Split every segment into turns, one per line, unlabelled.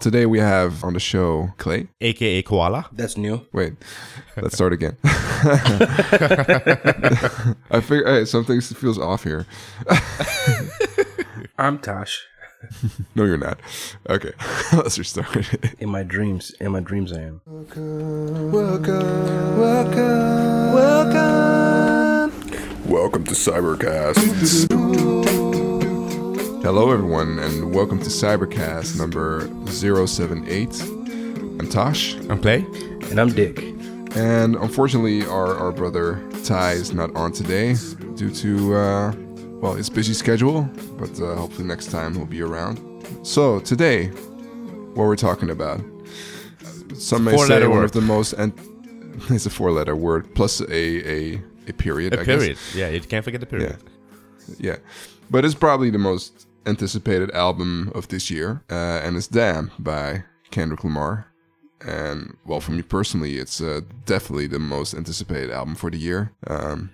Today we have on the show Clay.
aka Koala.
That's new.
Wait, let's start again. I figure hey, something feels off here.
I'm Tosh.
No, you're not. Okay, let's restart.
In my dreams, in my dreams, I am.
Welcome, welcome, welcome. Welcome to Cybercast. Hello, everyone, and welcome to Cybercast number 078. I'm Tosh,
I'm Clay. And I'm Dick.
and unfortunately, our, our brother Ty is not on today due to, uh, well, his busy schedule, but uh, hopefully next time he'll be around. So, today, what we're talking about. Some may say
four-letter
one
word.
of the most, and it's a four letter word plus a, a, a period.
A
I guess.
period. Yeah, you can't forget the period.
Yeah, but it's probably the most anticipated album of this year, uh, and it's "Damn" by Kendrick Lamar. And well, for me personally, it's uh, definitely the most anticipated album for the year. Um,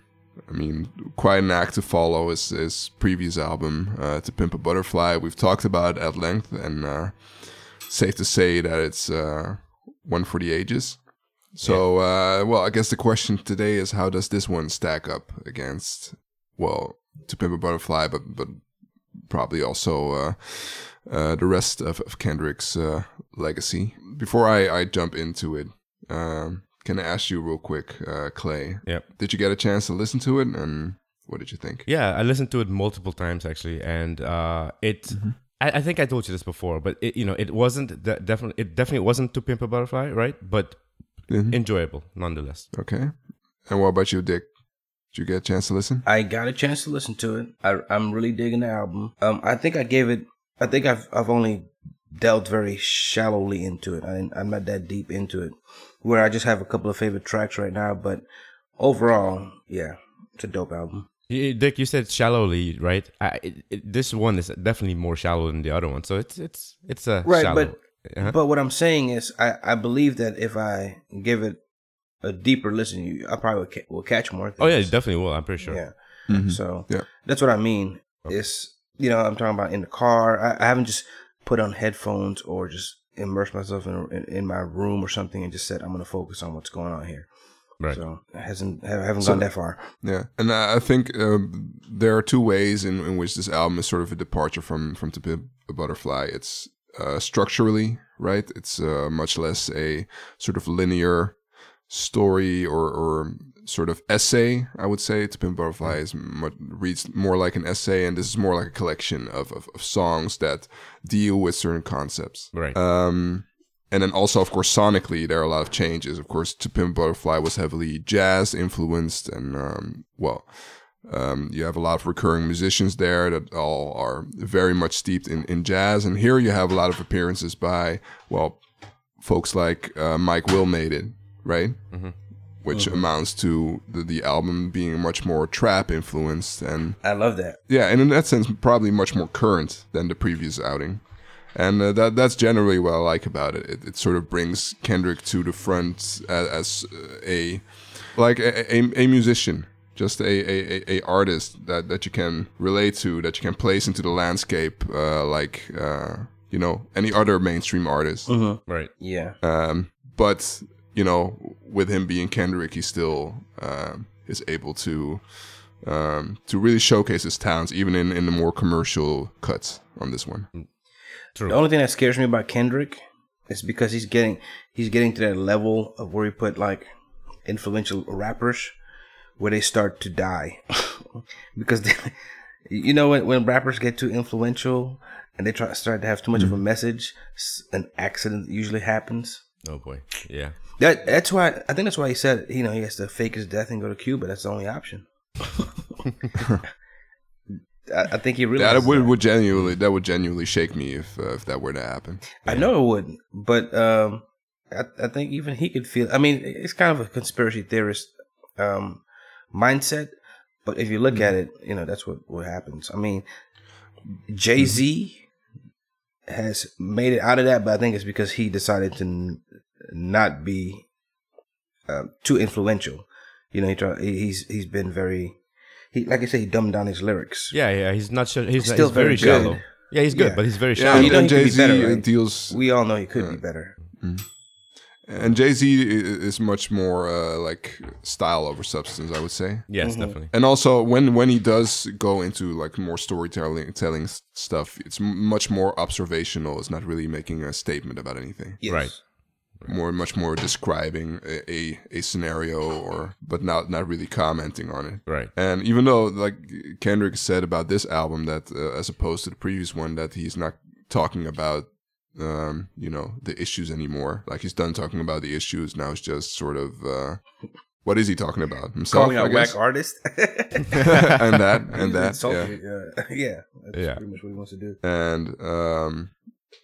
I mean, quite an act to follow his, his previous album, uh, "To Pimp a Butterfly." We've talked about it at length, and uh, safe to say that it's uh, one for the ages. So, uh, well, I guess the question today is how does this one stack up against, well, To Pimp a Butterfly, but but probably also uh, uh, the rest of, of Kendrick's uh, legacy. Before I, I jump into it, um, can I ask you real quick, uh, Clay?
Yep.
Did you get a chance to listen to it, and what did you think?
Yeah, I listened to it multiple times actually, and uh, it.
Mm-hmm.
I, I think I told you this before, but it, you know, it wasn't that definitely. It definitely wasn't to pimp a butterfly, right? But
Mhm.
enjoyable nonetheless.
Okay. And what about you, Dick? Did you get a chance to listen?
I got a chance to listen to it. I, I'm really digging the album. Um, I think I gave it. I think I've I've only delved very shallowly into it. I, I'm not that deep into it. Where I just have a couple of favorite tracks right now, but overall, yeah, it's a dope album.
Dick, you said shallowly, right? I, it, it, this one is definitely more shallow than the other one, so it's it's it's a
Right,
shallow.
but
Uh-huh.
but what I'm saying is, I I believe that if I give it a deeper listen, you I probably will, ca- will catch more. Things.
oh yeah, it definitely will. I'm pretty sure.
Yeah.
Mhm.
So
Yeah.
that's what I mean. It's you know I'm talking about in the car. I, I haven't just put on headphones or just immerse myself in, in in my room or something and just said I'm going to focus on what's going on here.
Right.
So it hasn't I haven't
So-
gone that far.
Yeah, and I I think um, there are two ways in, in which this album is sort of a departure from from To Pimp a Butterfly. It's uh, structurally right. It's uh, much less a sort of linear story or, or sort of essay. I would say To Pimp Butterfly is much, reads more like an essay, and this is more like a collection of, of, of songs that deal with certain concepts.
Right.
Um, and then also, of course, sonically, there are a lot of changes. Of course, To Pimp Butterfly was heavily jazz influenced, and um, well, um, you have a lot of recurring musicians there that all are very much steeped in, in jazz. And here you have a lot of appearances by, well, folks like uh, Mike Will made it, right? Which amounts to the, the album being much more trap influenced and
I love that.
yeah, and in that sense, probably much more current than the previous outing, and uh, that that's generally what I like about it. It, it sort of brings Kendrick to the front as, as a like a, a, a musician, just a, a, a- a artist that, that you can relate to, that you can place into the landscape, uh, like uh, you know any other mainstream artist.
right.
Yeah.
Um, but you know, with him being Kendrick, he still um, is able to um, to really showcase his talents, even in, in the more commercial cuts on this one.
True.
The only thing that scares me about Kendrick is because he's getting he's getting to that level of where he put like influential rappers where they start to die because they, you know when, when rappers get too influential and they try start to have too much of a message an accident usually happens
Oh boy. Yeah.
That that's why i think that's why he said you know he has to fake his death and go to cuba that's the only option I, I think he really
That would, would genuinely that would genuinely shake me if uh, if that were to happen.
I know it wouldn't, but um, I, I think even he could feel. I mean, it's kind of a conspiracy theorist um, mindset, but if you look at it, you know that's what what happens. I mean, Jay Z has made it out of that, but I think it's because he decided to n- not be uh, too influential. You know, he try, he's he's been very. He, like I said, he dumbed down his lyrics.
Yeah, yeah. He's not. Sh- he's,
Still
he's very,
very good.
shallow. Yeah, he's good,
Yeah.
but he's very shallow.
and,
you know
and
he could be
Jay Z
better, right?
deals,
We all know he could be better.
and Jay Z is much more uh, like style over substance, I would say.
yes,
Mm-hmm.
definitely.
And also, when when he does go into like more storytelling telling stuff, it's much more observational. It's not really making a statement about anything.
Yes.
Right.
More, much more describing a, a, a scenario, or but not not really commenting on it.
Right.
And even though, like Kendrick said about this album, that uh, as opposed to the previous one, that he's not talking about, um, you know, the issues anymore. Like he's done talking about the issues. Now it's just sort of, uh, what is he talking about himself?
Calling
I
out whack artist.
and that, and that, yeah.
Uh, yeah. That's
Yeah.
pretty much what he wants to do.
And um,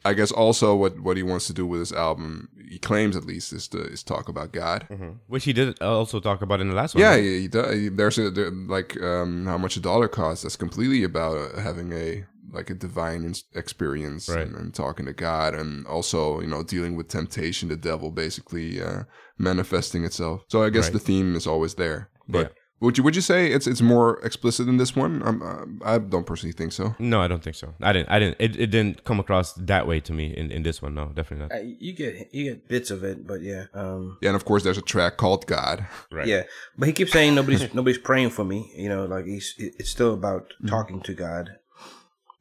I guess also what what he wants to do with this album, he claims at least, is to is talk about God.
Which he did also talk about in the last one.
Yeah,
right?
he, he does. There's a there, like um, how much a dollar costs. That's completely about uh, having a like a divine experience
Right.
and, and talking to God, and also you know dealing with temptation, the devil basically uh, manifesting itself. So I guess
Right.
the theme is always there. But
Yeah.
Would you would you say it's it's more explicit in this one? Um, uh, I don't personally think so.
No, I don't think so. I didn't. I didn't. It, it didn't come across that way to me in, in this one. No, definitely not.
Uh, you get you get bits of it, but yeah, um,
Yeah, and of course there's a track called God.
Right.
yeah. But he keeps saying nobody's nobody's praying for me. You know, like he's it's still about
Mm-hmm.
talking to God.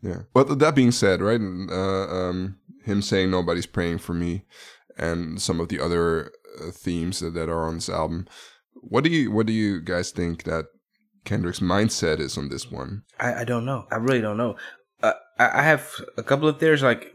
Yeah. But that being said, right, uh, um, him saying nobody's praying for me, and some of the other uh, themes that, that are on this album. What do you What do you guys think that Kendrick's mindset is on this one?
I, I don't know. I really don't know. Uh, I, I have a couple of theories, like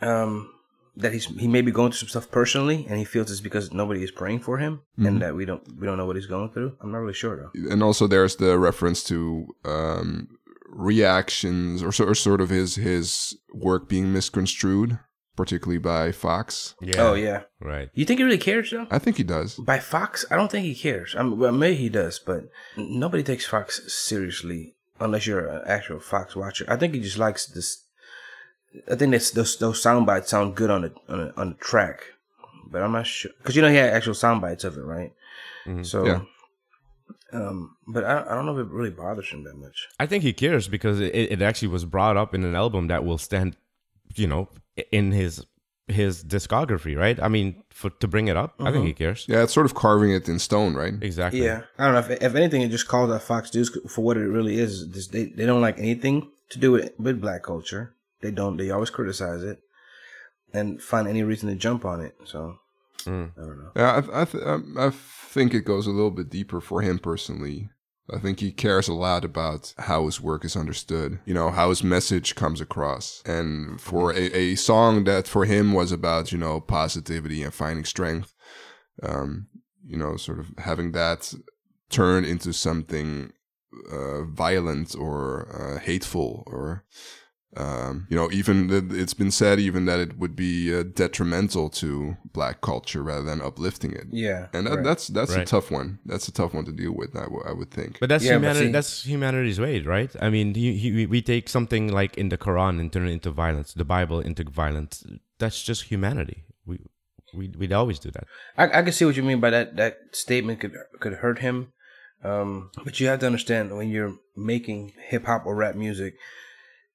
um, that he's he may be going through some stuff personally, and he feels it's because nobody is praying for him,
Mm-hmm.
and that we don't we don't know what he's going through. I'm not really sure though.
And also, there's the reference to um, reactions, or, so, or sort of his his work being misconstrued, particularly by Fox.
Yeah.
Oh yeah.
Right.
You think he really cares though?
I think he does.
By Fox, I don't think he cares. I mean, well, maybe he does, but nobody takes Fox seriously unless you're an actual Fox watcher. I think he just likes this. I think that's those those sound bites sound good on the on the, on the track, but I'm not sure because you know he had actual sound bites of it, right? So,
Yeah.
um, but I, I don't know if it really bothers him that much.
I think he cares because it, it actually was brought up in an album that will stand, you know, in his his discography, right? I mean, for to bring it up, I think he cares.
Yeah, it's sort of carving it in stone, right?
Exactly.
Yeah, I don't know if if anything, it just calls out Fox News for what it really is. Just, they they don't like anything to do with with black culture. They don't. They always criticize it and find any reason to jump on it. So
Mm.
I don't know.
Yeah, I, I, th- I think it goes a little bit deeper for him personally. I think he cares a lot about how his work is understood, you know, how his message comes across. And for a, a song that for him was about, you know, positivity and finding strength, um, you know, sort of having that turn into something uh, violent or uh, hateful or um, you know, even it's been said even that it would be uh, detrimental to black culture rather than uplifting it.
Yeah,
And that,
right.
that's that's a tough one. That's a tough one to deal with. I, w- I would think.
But that's
Yeah, but
humanity.
see-
that's humanity's way, right? I mean, he, he, we- we take something like in the Quran and turn it into violence, the Bible into violence. That's just humanity. We we we'd always do that.
I, I can see what you mean by that. That statement could could hurt him, um, but you have to understand when you're making hip hop or rap music,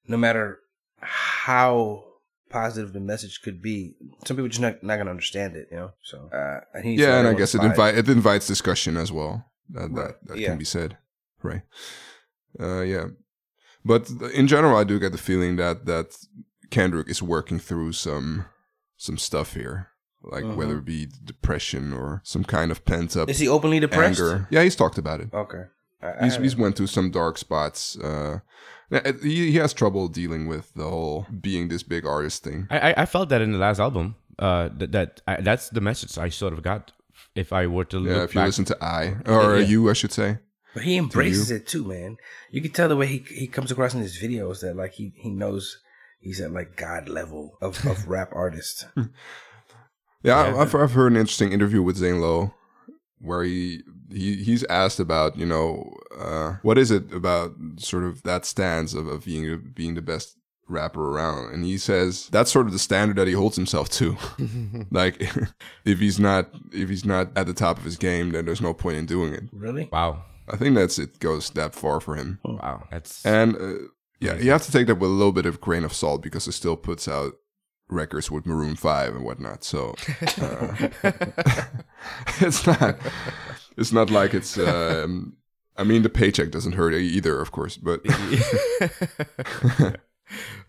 no matter how positive the message could be, some people just not not gonna understand it. You know, so uh, and he's
yeah, and I guess it
spy.
invite it invites discussion as well. That
Right.
that, that
Yeah.
can be said, right? Uh, yeah, but in general, I do get the feeling that that Kendrick is working through some some stuff here, like whether it be depression or some kind of pent up
Is he openly depressed?
anger. Yeah, he's talked about it.
Okay. I, I
He's he's went through some dark spots. Uh, yeah, it- he, he has trouble dealing with the whole being this big artist thing.
I I, I felt that in the last album. Uh, that that I, that's the message I sort of got. If I were to
Yeah, if you
back,
listen to I or
Yeah.
you, I should say.
But he embraces it too, man. You can tell the way he he comes across in his videos that like he he knows he's at like god level of, of rap artist.
Yeah, I-
Yeah.
I've I've heard an interesting interview with Zane Lowe where he he he's asked about you know uh, what is it about sort of that stance of, of being being the best rapper around, and he says that's sort of the standard that he holds himself to. like if he's not if he's not at the top of his game, then there's no point in doing it.
Really?
wow,
I think that's it goes that far for him.
wow, that's
And uh, Yeah, you have to take that with a little bit of grain of salt because it still puts out records with Maroon Five and whatnot. So uh, it's not it's not like it's. Um, I mean, the paycheck doesn't hurt either, of course, but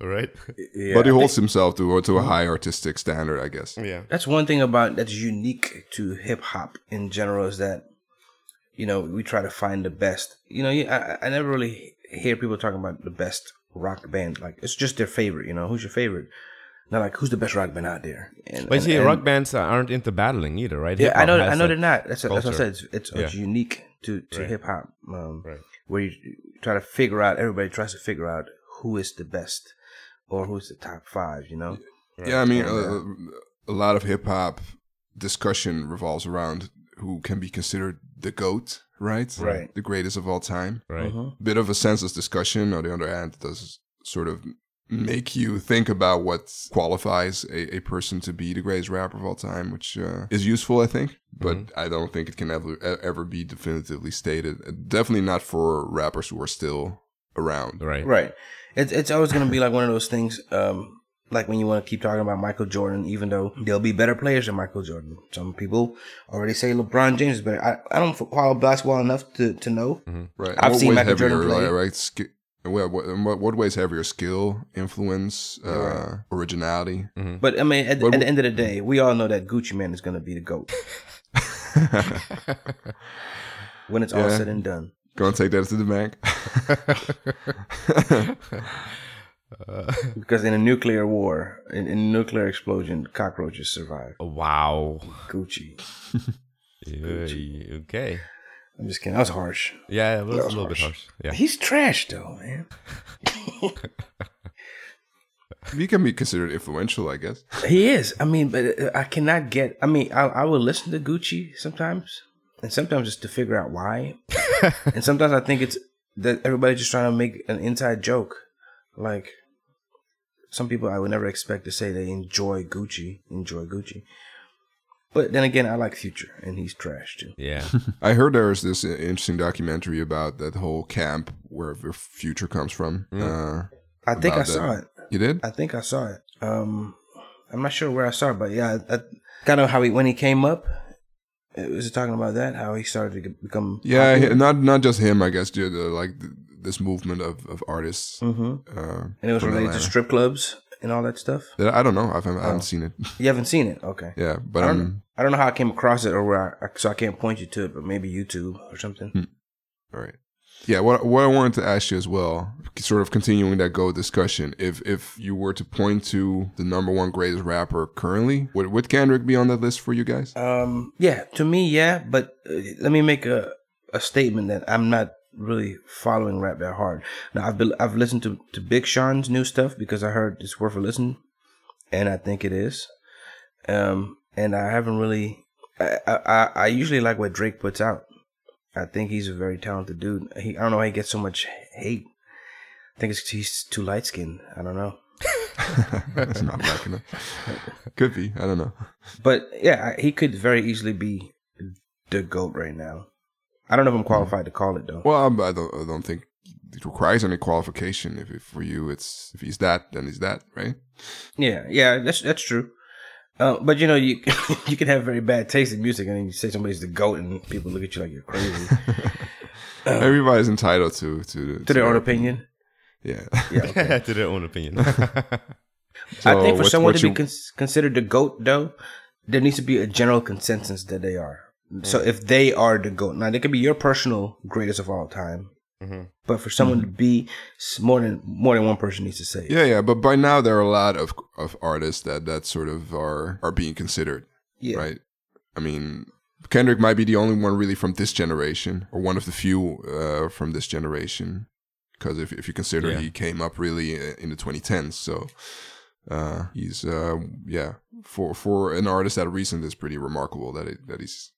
right?
Yeah,
but he holds
think
himself to to a high artistic standard, I guess.
Yeah.
that's one thing about that's unique to hip hop in general is that you know we try to find the best. You know, I, I never really hear people talking about the best rock band. Like it's just their favorite. You know, who's your favorite? Not like who's the best rock band out there. And,
But
and-
see,
and-
rock bands aren't into battling either, right?
Yeah, I
Hip-hop
know. I know they're not. That's, what- that's what I said. It's, it's, it's unique to, to
Right.
hip hop, um,
Right.
where you try to figure out. Everybody tries to figure out who is the best or who's the top five. You know.
Yeah, I mean,
And, uh,
a lot of hip hop discussion revolves around who can be considered the goat, right?
Right.
The greatest of all time.
Right.
Mhm.
Bit of a senseless discussion. On the other hand, it does sort of make you think about what qualifies a, a person to be the greatest rapper of all time, which uh, is useful, I think. But
Mm-hmm.
I don't think it can ever ever be definitively stated. Definitely not for rappers who are still around.
Right.
Right. It's it's always going to be like one of those things. Um, like when you want to keep talking about Michael Jordan, even though there'll be better players than Michael Jordan. Some people already say LeBron James is better. I, I don't follow basketball enough to, to know.
Right.
I've
What
seen
weighs
Michael
heavier,
Jordan play.
like, right? Ski- what, what, what, what weighs heavier? Skill, influence, uh, originality.
But I mean, at,
What-
at the end of the day, we all know that Gucci Mane is going to be the goat when it's all said and done.
Go and take that to the bank.
Because in a nuclear war, in, in a nuclear explosion, cockroaches survive.
Wow.
Gucci.
Yeah, okay.
I'm just kidding. That was harsh.
Yeah, it was,
That
a
was
little bit
harsh.
harsh. Yeah.
He's trash, though, man.
he can be considered influential, I guess.
He is. I mean, but uh, I cannot get. I mean, I, I will listen to Gucci sometimes, and sometimes just to figure out why. and sometimes I think it's that everybody's just trying to make an inside joke. Like some people, I would never expect to say they enjoy Gucci, enjoy Gucci. But then again, I like Future, and he's trash too.
Yeah.
I heard there was this interesting documentary about that whole camp where the future comes from. Uh,
I think I
About
saw it.
you did?
I think I saw it. Um, I'm not sure where I saw it, but yeah, I, kind of how he when he came up. It was talking about that how he started to become
Yeah,
popular?
not not just him. I guess dude, uh, like th- this movement of of artists.
Mhm.
Uh,
and it was
from
related to strip clubs and all that stuff.
I don't know. I've, I haven't
Oh.
seen it.
You haven't seen it, okay?
Yeah, but
I don't,
um,
I don't know how I came across it or where, I, so I can't point you to it, but maybe YouTube or something.
Hmm. all right. Yeah, what what I wanted to ask you as well, sort of continuing that go discussion. If if you were to point to the number one greatest rapper currently, would would Kendrick be on that list for you guys?
Um, yeah, to me, yeah, but uh, let me make a a statement that I'm not really following rap that hard. Now I've been, I've listened to to Big Sean's new stuff because I heard it's worth a listen, and I think it is. Um, and I haven't really. I, I I usually like what Drake puts out. I think he's a very talented dude. He I don't know how he gets so much hate. I think it's he's too light skinned. I don't know.
That's not black enough. Could be. I don't know.
But yeah, he could very easily be the goat right now. I don't know if I'm qualified to call it though.
Well, I'm- I don't. I don't think it requires any qualification. If, if for you, it's if he's that, then he's that, right?
Yeah, yeah, that's that's true. Uh, but you know, you you can have very bad taste in music, and then you say somebody's the goat, and people look at you like you're crazy.
Everybody's entitled to to
to their own opinion.
Yeah.
Yeah, okay.
to their own opinion.
I think for
what's-
someone
what
to
you-
be cons- considered the goat, though, there needs to be a general consensus that they are. So if they are the goat, now they could be your personal greatest of all time,
Mhm.
but for someone to be more than more than one person needs to say. it.
Yeah, yeah, but by now there are a lot of of artists that that sort of are are being considered,
yeah.
right? I mean, Kendrick might be the only one really from this generation, or one of the few uh, from this generation, because if if you consider
Yeah.
he came up really uh, in the 2010s, so uh, he's uh, yeah for for an artist that recent is pretty remarkable that it, that he's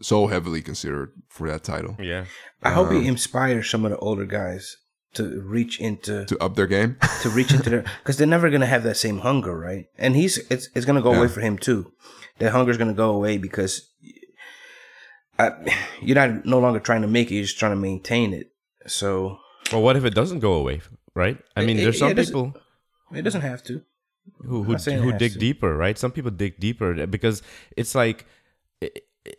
so heavily considered for that title
yeah.
I hope
Um,
he inspires some of the older guys to reach into
to up their game.
to reach into their because they're never gonna have that same hunger, right? And he's it's it's gonna go away for him too. That hunger's gonna go away because I, you're not no longer trying to make it; you're just trying to maintain it. So
Well, what if it doesn't go away, right? I mean,
It-
there's some
it
people
It doesn't have to.
who who,
not saying it
who dig
to.
deeper, right? Some people dig deeper because it's like i-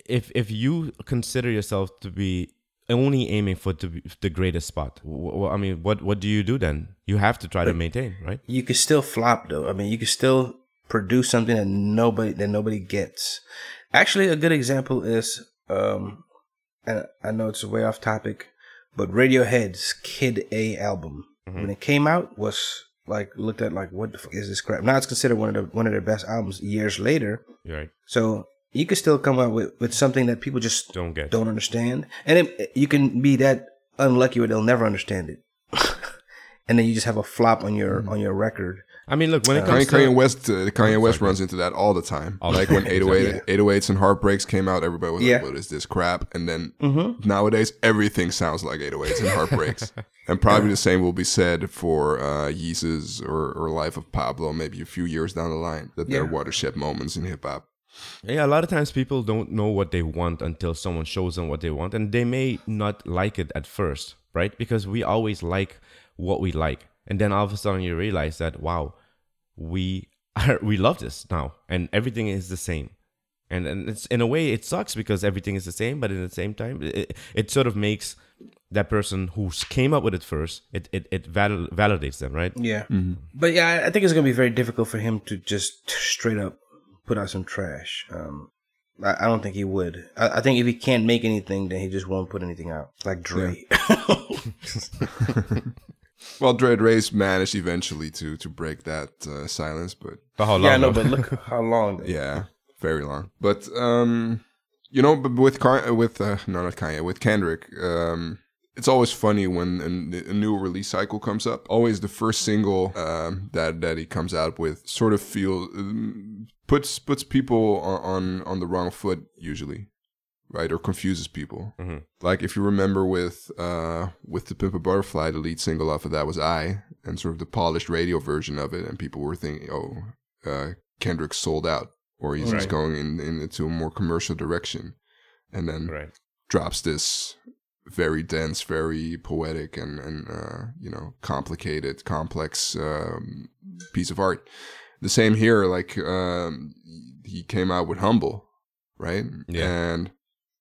if if you consider yourself to be only aiming for to the greatest spot, wh- I mean, what what do you do then? You have to try to maintain, right?
You could still flop though. I mean, you could still produce something that nobody that nobody gets. Actually, a good example is, um, and I know it's way off topic, but Radiohead's Kid A album
Mm-hmm.
when it came out was like looked at like what the fuck is this crap? Now it's considered one of the one of their best albums years later.
Right.
So you could still come up with, with something that people just
Don't get.
don't understand, and it, you can be that unlucky where they'll never understand it, and then you just have a flop on your on your record.
I mean, look when it
Kanye,
comes
Kanye
to
West, uh, Kanye West
sorry.
runs into that all the time.
All the
like when
time,
808, 808s and Heartbreaks came out, everybody was
Yeah.
like, "What is this crap?" And then
Mm-hmm.
nowadays, everything sounds like 808s and Heartbreaks. and probably the same will be said for uh, Yeezus or, or Life of Pablo, maybe a few years down the line. That they're watershed moments in hip hop.
Yeah, a lot of times people don't know what they want until someone shows them what they want, and they may not like it at first, right? Because we always like what we like, and then all of a sudden you realize that wow, we are, we love this now, and everything is the same, and and it's in a way it sucks because everything is the same, but at the same time it, it sort of makes that person who came up with it first it it, it val- validates them, right?
Yeah, mm-hmm. but yeah, I- I think it's gonna be very difficult for him to just straight up put out some trash. Um, I, I don't think he would. I, I think if he can't make anything, then he just won't put anything out, like Dre.
Well, Dread Race managed eventually to to break that uh, silence, but
But how long?
yeah, no, but look how long.
Yeah, very long. But um, you know, but with Car- with uh, no, not Kanye, with Kendrick, um, it's always funny when a, a new release cycle comes up. Always the first single um, that that he comes out with sort of feels um, puts puts people on, on on the wrong foot usually. Right or confuses people.
Mhm.
Like if you remember with uh with the Pimp a Butterfly, the lead single off of that was "I," and sort of the polished radio version of it, and people were thinking, "Oh, uh, Kendrick sold out, or he's just going in, in into a more commercial direction, and then
right.
drops this very dense, very poetic, and and uh, you know complicated, complex um, piece of art. The same here, like um, he came out with "Humble," right?
Yeah.
and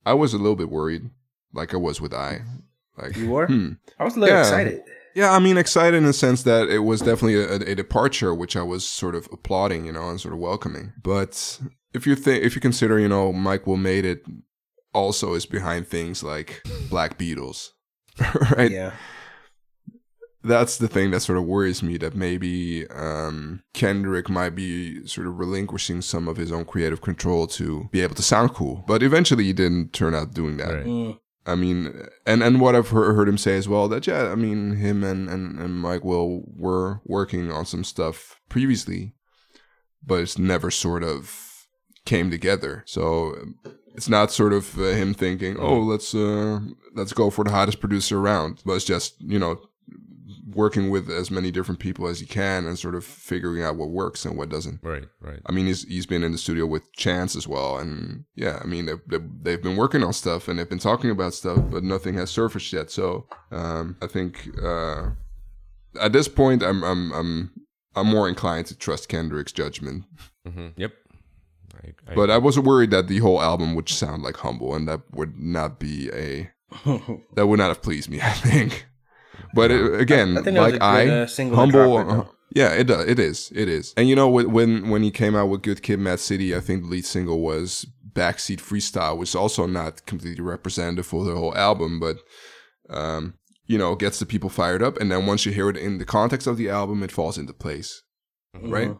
I was a little bit worried, like I was with "I." Like
You were?
hmm.
I was a little
Yeah.
excited.
Yeah, I mean, excited in the sense that it was definitely a, a departure, which I was sort of applauding, you know, and sort of welcoming. But if you think, if you consider, you know, Mike Will Made It also is behind things like Black Beatles, right?
Yeah,
That's the thing that sort of worries me that maybe um, Kendrick might be sort of relinquishing some of his own creative control to be able to sound cool. But eventually he didn't turn out doing that.
Right.
Mm.
I mean, and and what I've heard, heard him say as well that yeah, I mean, him and, and and Mike Will were working on some stuff previously, but it's never sort of came together. So it's not sort of uh, him thinking, oh, let's uh let's go for the hottest producer around, but it's just you know working with as many different people as he can and sort of figuring out what works and what doesn't.
Right, right.
I mean, he's he's been in the studio with Chance as well, and yeah, I mean they've they've, they've been working on stuff and they've been talking about stuff, but nothing has surfaced yet. So um, I think uh, at this point, I'm I'm I'm I'm more inclined to trust Kendrick's judgment.
hmm Yep. I, I,
But I was worried that the whole album would sound like Humble, and that would not be a that would not have pleased me. I think. But it, again,
I think
like I,
good, uh, single
humble.
drop it, though.
uh, yeah, it does. It is. It is. And you know, when when when he came out with Good Kid, Mad City, I think the lead single was Backseat Freestyle, which is also not completely representative for the whole album, but um, you know, gets the people fired up. And then once you hear it in the context of the album, it falls into place, right?
Mhm.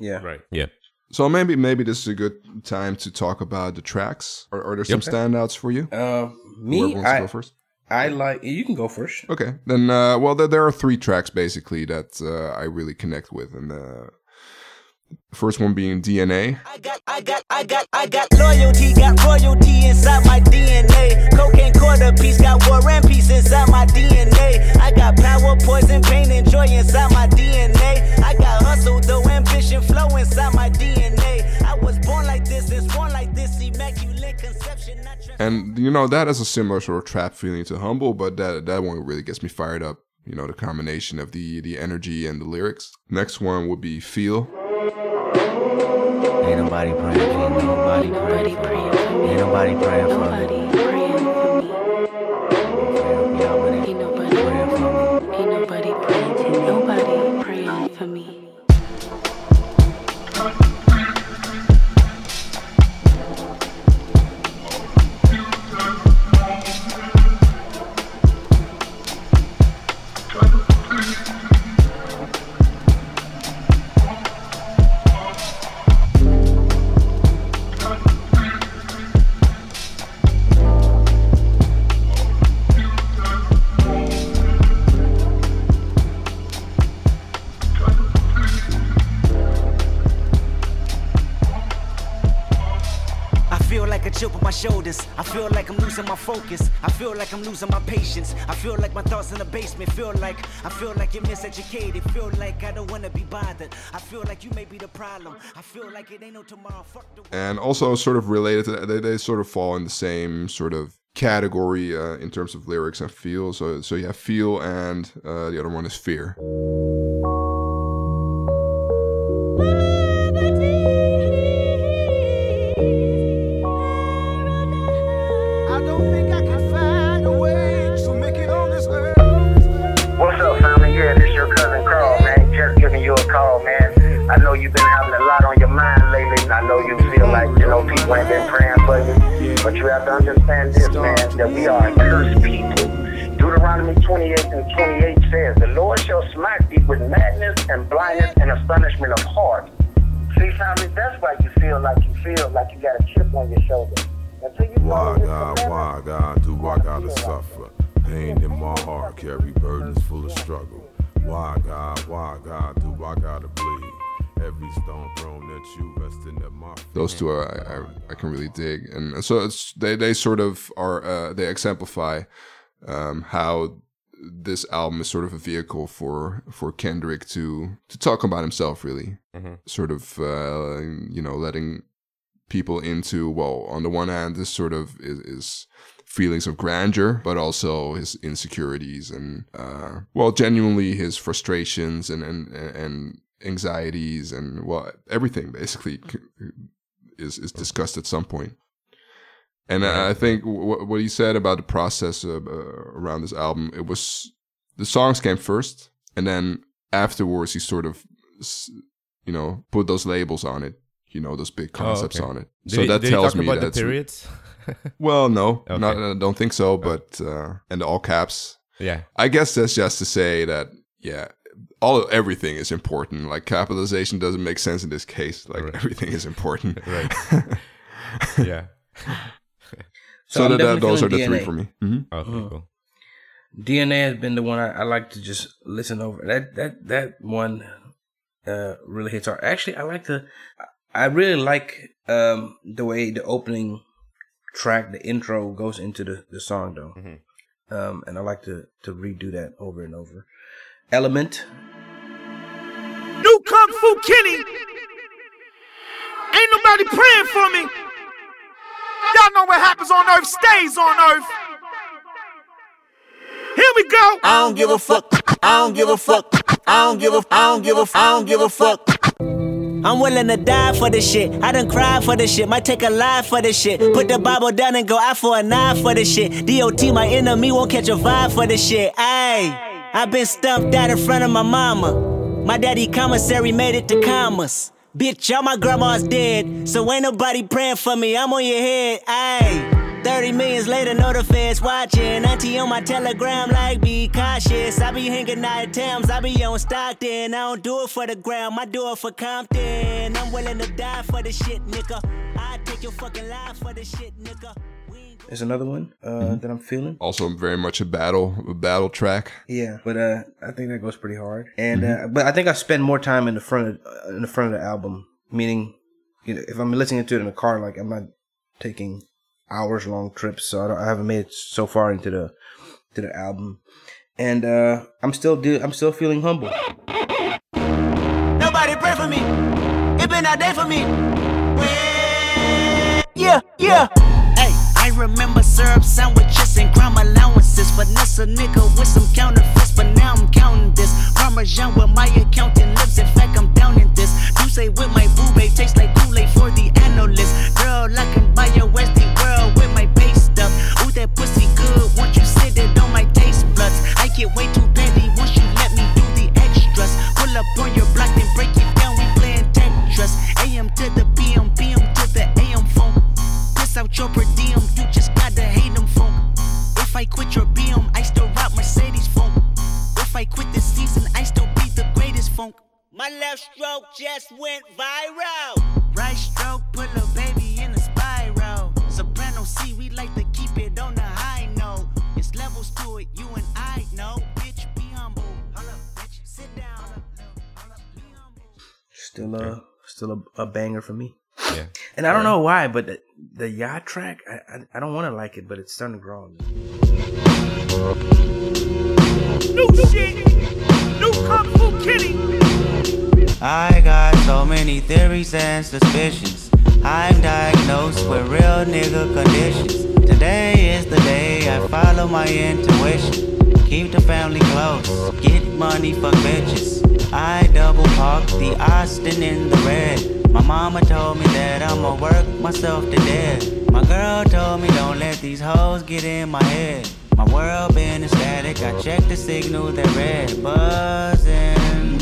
Yeah.
right. Yeah.
So maybe maybe this is a good time to talk about the tracks. Are, are there some
Yep.
standouts for you?
Uh,
Whoever
me,
wants to
I,
go first.
I like. You can go first.
Okay, then. Uh, well, there, there are three tracks basically that uh, I really connect with, and the first one being DNA.
I got, I got, I got, I got loyalty, got royalty inside my DNA. Cocaine quarter piece, got war and peace inside my DNA. I got power, poison, pain, and joy inside my DNA. I got hustle, though ambition, flow inside my DNA. I was born like this, and born like this, immaculate conception. Not trans-
And you know that is a similar sort of trap feeling to Humble, but that that one really gets me fired up. You know, the combination of the the energy and the lyrics. Next one would be Feel.
Ain't nobody praying for me. Nobody
Nobody
praying
praying
for me. Ain't nobody praying for me.
Nobody praying for me.
Praying for me.
Ain't nobody
Praying for me.
Ain't nobody praying. Nobody praying for me.
Shoulders. I feel like I'm losing my focus. I feel like I'm losing my patience. I feel like my thoughts in the basement. Feel like I feel like you're miseducated. Feel like I don't wanna be bothered. I feel like you may be the problem. I feel like it ain't no tomorrow.
And also sort of related to that, they, they sort of fall in the same sort of category uh, in terms of lyrics and feel. So so you have feel, and uh, the other one is fear.
You've been having a lot on your mind lately, and I know you feel like, you know, people ain't been praying for you. But you have to understand this, man, that we are a cursed people. Deuteronomy 28 and 28 says, The Lord shall smite thee with madness and blindness and astonishment of heart. See, family, that's why you feel like you feel like you got a chip on your shoulder. Until you
Why, God, why, God, do I gotta suffer? Pain in my heart, carry burdens full of struggle. Why, God, why, God, do I gotta bleed? Every stone thrown at you, resting at my feet.
Those two are I, I, I can really dig, and so it's they they sort of are uh, they exemplify um, how this album is sort of a vehicle for for Kendrick to to talk about himself, really, sort of uh, you know letting people into well on the one hand this sort of is, is feelings of grandeur but also his insecurities and uh well genuinely his frustrations and and and anxieties and well everything basically is is discussed at some point. and I think w- what he said about the process of, uh, around this album, it was the songs came first, and then afterwards he sort of, you know, put those labels on it, you know, those big concepts
Oh, okay.
on it.
Did
so
he,
that tells me
about
that
the periods.
Well, no,
Okay.
not, I don't think so. But uh, and all caps.
yeah.
I guess that's just to say that yeah, all of everything is important. Like capitalization doesn't make sense in this case. Like
Right.
everything is important.
Right. yeah.
so
I'm
that, that, those are
feeling
the three for me. hmm
Okay.
Mhm.
Cool.
DNA has been the one I, I like to just listen over. That that that one uh, really hits hard. Actually, I like the. I really like um, the way the opening track, the intro, goes into the, the song though, um, and I like to to redo that over and over. Element,
New Kung Fu Kenny. Ain't nobody praying for me. Y'all know what happens on earth stays on earth. Here we go.
I don't give a fuck. I don't give a fuck. I don't give a. I don't give a. I don't give a fuck.
I'm willing to die for this shit. I done cried for this shit. Might take a life for this shit. Put the Bible down and go out for a knife for this shit. DOT, my enemy, won't catch a vibe for this shit. Ayy, I been stumped out in front of my mama. My daddy commissary made it to commas. Bitch, all my grandma's dead. So ain't nobody praying for me. I'm on your head. Ayy. 30 millions later, the feds watching. Auntie on my telegram, like, be cautious. I be hanging out at Thames, I be on Stockton. I don't do it for the gram, I do it for Compton. I'm willing to die for the shit, nigga. I take your fucking life for the shit, nigga. We
is another one uh, that I'm feeling.
Also, very much a battle, a battle track.
Yeah, but uh, I think that goes pretty hard. And uh, but I think I spend more time in the front of uh, in the front of the album. Meaning, you know, if I'm listening to it in the car, like I'm not taking hours long trips, so I, don't, I haven't made it so far into the to the album. And uh, I'm still de- I'm still feeling humble.
Nobody pray for me. It been a day for me. Yeah, yeah. I remember syrup sandwiches and crime allowances. Finesse a nigga with some counterfeits, but now I'm counting this. Parmesan with my accountant lips. In fact, I'm down in this. You say with my boo babe tastes like Kool-Aid for the analyst. Girl, I can buy your Westy world with my pay stuff. Ooh, that pussy good. Once you sit it on my taste buds, I get way too petty once you let me do the extras. Pull up on your block, and break it out your per diem, you just gotta hate them phone. If I quit your BM, I still rock Mercedes phone. If I quit this season, I still be the greatest funk. My left stroke just went viral. Right stroke put a baby in a spiral. Soprano C, we like to keep it on the high note. It's levels to it, you and I know. Bitch, be humble. Hold up, bitch, sit down.
Still a still a, a banger for me.
Yeah.
And I don't know why, but the, the yacht track, I I, I don't want to like it, but it's starting to grow on me.
New shit. New Kung Fu Kenny.
I got so many theories and suspicions. I'm diagnosed with real nigga conditions. Today is the day I follow my intuition. Keep the family close, get money for bitches. I double park the Austin in the red. My mama told me that I'ma work myself to death. My girl told me don't let these hoes get in my head. My world been ecstatic. I checked the signal that red buzzing.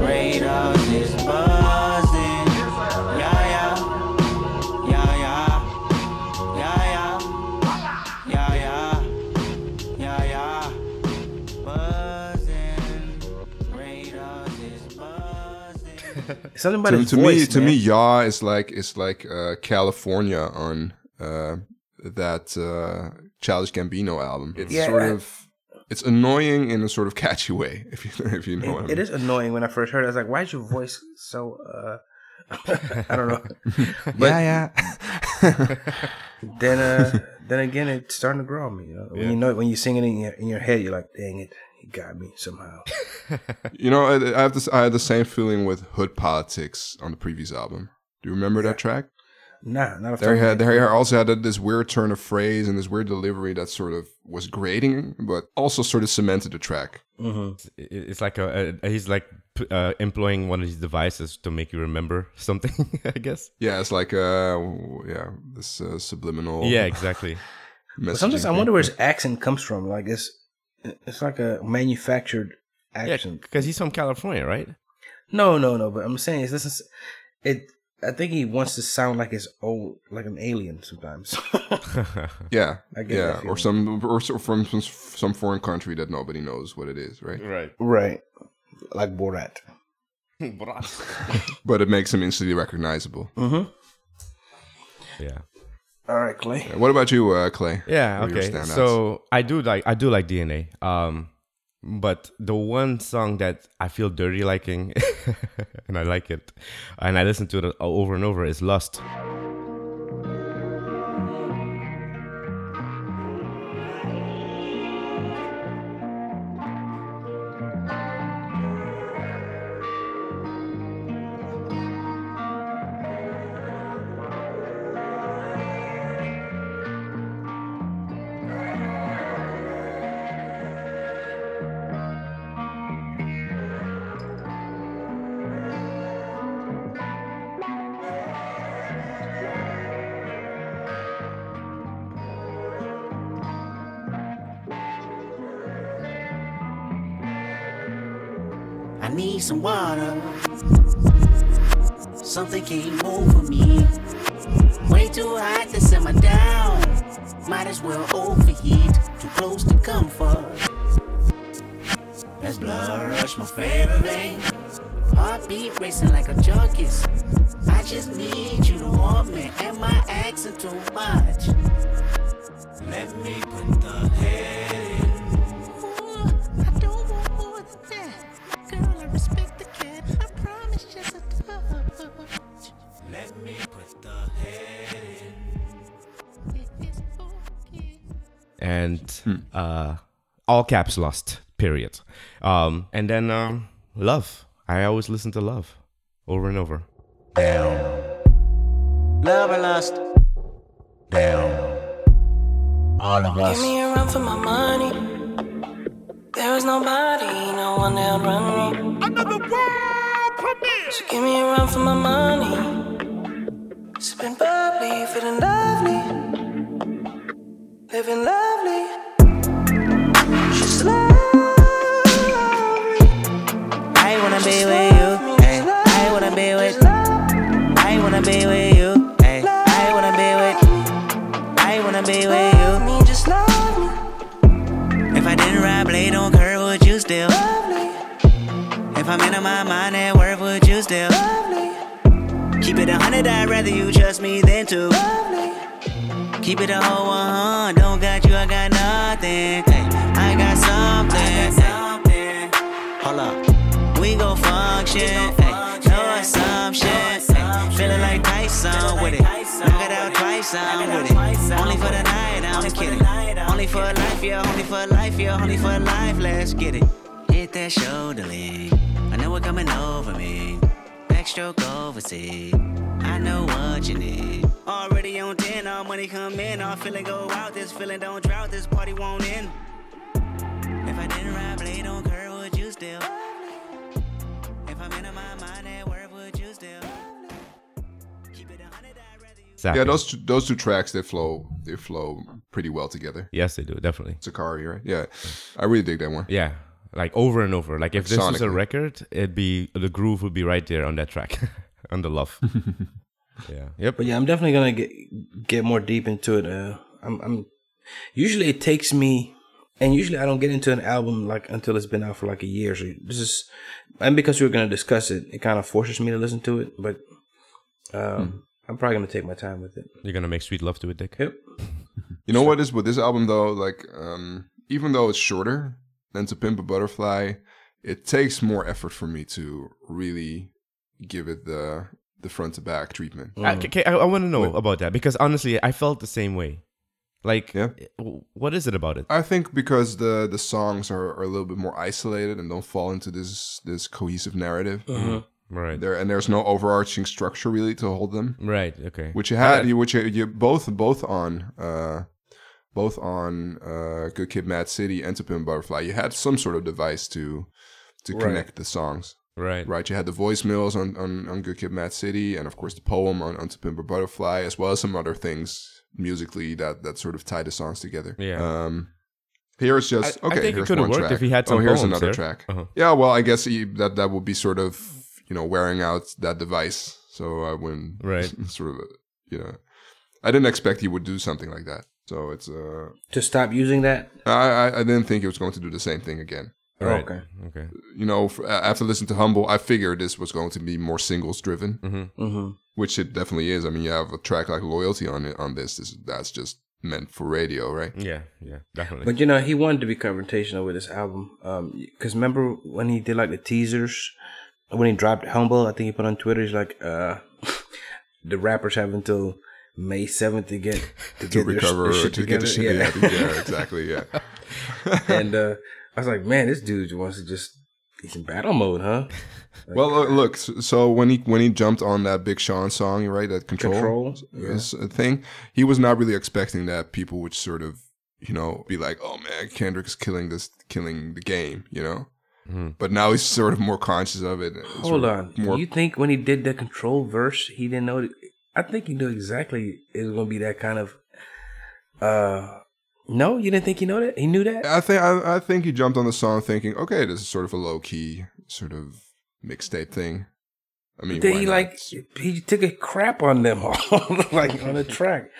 Radars is buzzing.
Something about
to,
his
to
voice,
me, to me, yaw is like is like uh, California on uh, that uh, Childish Gambino album. It's
Yeah,
sort
I-
of it's annoying in a sort of catchy way, if you if you know what I mean.
it is annoying when I first heard it. I was like, why is your voice so, uh, I don't know. But
yeah,
then, uh, then again, it's starting to grow on me. You know? When you know, when you sing it in your, in your head, you're like, dang it, he got me somehow.
You know, I, I have this. I had the same feeling with Hood Politics on the previous album. Do you remember that track?
Nah, not a
There had, there also had this weird turn of phrase and this weird delivery that sort of was grating, but also sort of cemented the track.
Mm-hmm.
It- It's like a, a he's like p- uh, employing one of these devices to make you remember something. I guess.
Yeah, it's like uh, yeah, this uh, subliminal.
Yeah, exactly.
Sometimes I wonder where his accent comes from. Like it's, it's like a manufactured
Yeah,
accent.
because he's from California, right?
No, no, no. But I'm saying is this is it. I think he wants to sound like his old, like an alien sometimes.
Yeah,
I get
yeah, or some or from some, some foreign country that nobody knows what it is, right?
Right.
right, like Borat.
But it makes him instantly recognizable.
Mm-hmm.
Yeah.
All right, Clay.
Yeah, What about you, uh, Clay?
Yeah.
What
Okay. So I do like I do like DNA. Um, but the one song that I feel dirty liking, and I like it, and I listen to it over and over is Lust.
Racing like a junkie's. I just need you to want me. Am I asking too much? Let me put the head in. I don't want more than that. Girl, I respect the cat. I promise just a touch. Let me put the head in. It's okay.
and uh, all caps lust period um, and then um, love i always listen to love over and over Down.
Love and lust. Down. All of us.
Give me a run for my money. There is nobody, no one that'll run me.
Another world premiere.
So give me a run for my money. Sipping bubbly, feeling lovely. Living lovely. She's lovely.
I wanna be with be with. I wanna be with you. Hey, I wanna be with. I wanna be with you.
Love me, just love me.
If I didn't ride blade on curve, would you still?
Lovely,
If I'm in my mind at work, would you still?
lovely,
Keep it a hundred, I'd rather you trust me than two.
lovely.
Keep it a whole one, don't got you, I got nothing. Hey, I got something. Hey, hold up, we gon' function. With it. Knock it out twice, I'm with it. Only for the night, I'm kidding. Only for life, yeah, only for life, yeah, only for life. Let's get it. Hit that shoulder lean. I know what coming over me. Backstroke overseas. I know what you need. Already on 10, all money come in. All feeling go out. This feeling don't drought. This party won't end. If I didn't ride blade on curve, would you still? If I'm in my mind
Exactly.
Yeah, those two, those two tracks they flow they flow pretty well together.
Yes, they do definitely.
Zacari, right? Yeah, I really dig that one.
Yeah, like over and over. Like if
Like
this was a record, it'd be the groove would be right there on that track, on the love. yeah. Yep.
But yeah, I'm definitely gonna get get more deep into it. Uh, I'm, I'm usually it takes me, and usually I don't get into an album like until it's been out for like a year. So this is, and because we were gonna discuss it, it kind of forces me to listen to it. But um, I'm probably gonna take my time with it.
You're gonna make sweet love to it, Dick.
Yep.
You know what is with this album though? Like, um, even though it's shorter than To Pimp a Butterfly, it takes more effort for me to really give it the the front to back treatment.
I, mm. okay, I, I want to know about that because honestly, I felt the same way. Like,
Yeah.
Eh, what is it about it?
I think because the the songs are, are a little bit more isolated and don't fall into this this cohesive narrative. Uh-huh.
Right.
There and there's no overarching structure really to hold them.
Right. Okay.
Which you had, you which you, you both both on uh, both on uh, Good Kid, Mad City and To Pimp Butterfly. You had some sort of device to to
Right.
connect the songs.
Right.
Right. You had the voicemails on, on, on Good Kid, Mad City, and of course the poem on, on To Pimp a Butterfly, as well as some other things musically that that sort of tie the songs together.
Yeah.
Um, here it's just
I- I
okay.
think it could've worked
track.
if he had some.
oh,
here's
another
there.
track.
Uh-huh.
Yeah, well, I guess he, that that would be sort of you know wearing out that device. So I wouldn't
Right.
sort of you know I didn't expect he would do something like that. So it's uh
To stop using that.
I I, I didn't think he was going to do the same thing again.
Right.
Okay.
Okay.
You know, f- after listening to Humble, I figured this was going to be more singles driven,
Mm-hmm.
Mm-hmm.
which it definitely is. I mean, you have a track like Loyalty on it on this. this that's just meant for radio, right?
Yeah. Yeah. Definitely.
But you know, he wanted to be confrontational with this album. Um, because remember when he did like the teasers, when he dropped Humble, I think he put on Twitter, he's like, uh, the rappers have until May seventh to get to,
to
get their-
recover
their shit
to get the shit
Yeah.
together. Yeah, exactly. Yeah.
and uh, I was like, man, this dude wants to just he's in battle mode, huh?
Well, uh, look. So when he when he jumped on that Big Sean song, right, that control,
Control,
is a thing, he was not really expecting that people would sort of, you know, be like, "Oh man, Kendrick's killing this, killing the game," you know.
Mhm.
But now he's sort of more conscious of it.
Hold on.
more.
you think when he did the control verse, he didn't know? I think he knew exactly it was gonna be that kind of. uh No, you didn't think he know that? He knew that.
I think I, I think he jumped on the song thinking, okay, this is sort of a low key sort of mixtape thing. I mean,
then he
not?
like he took a crap on them all, like on the track,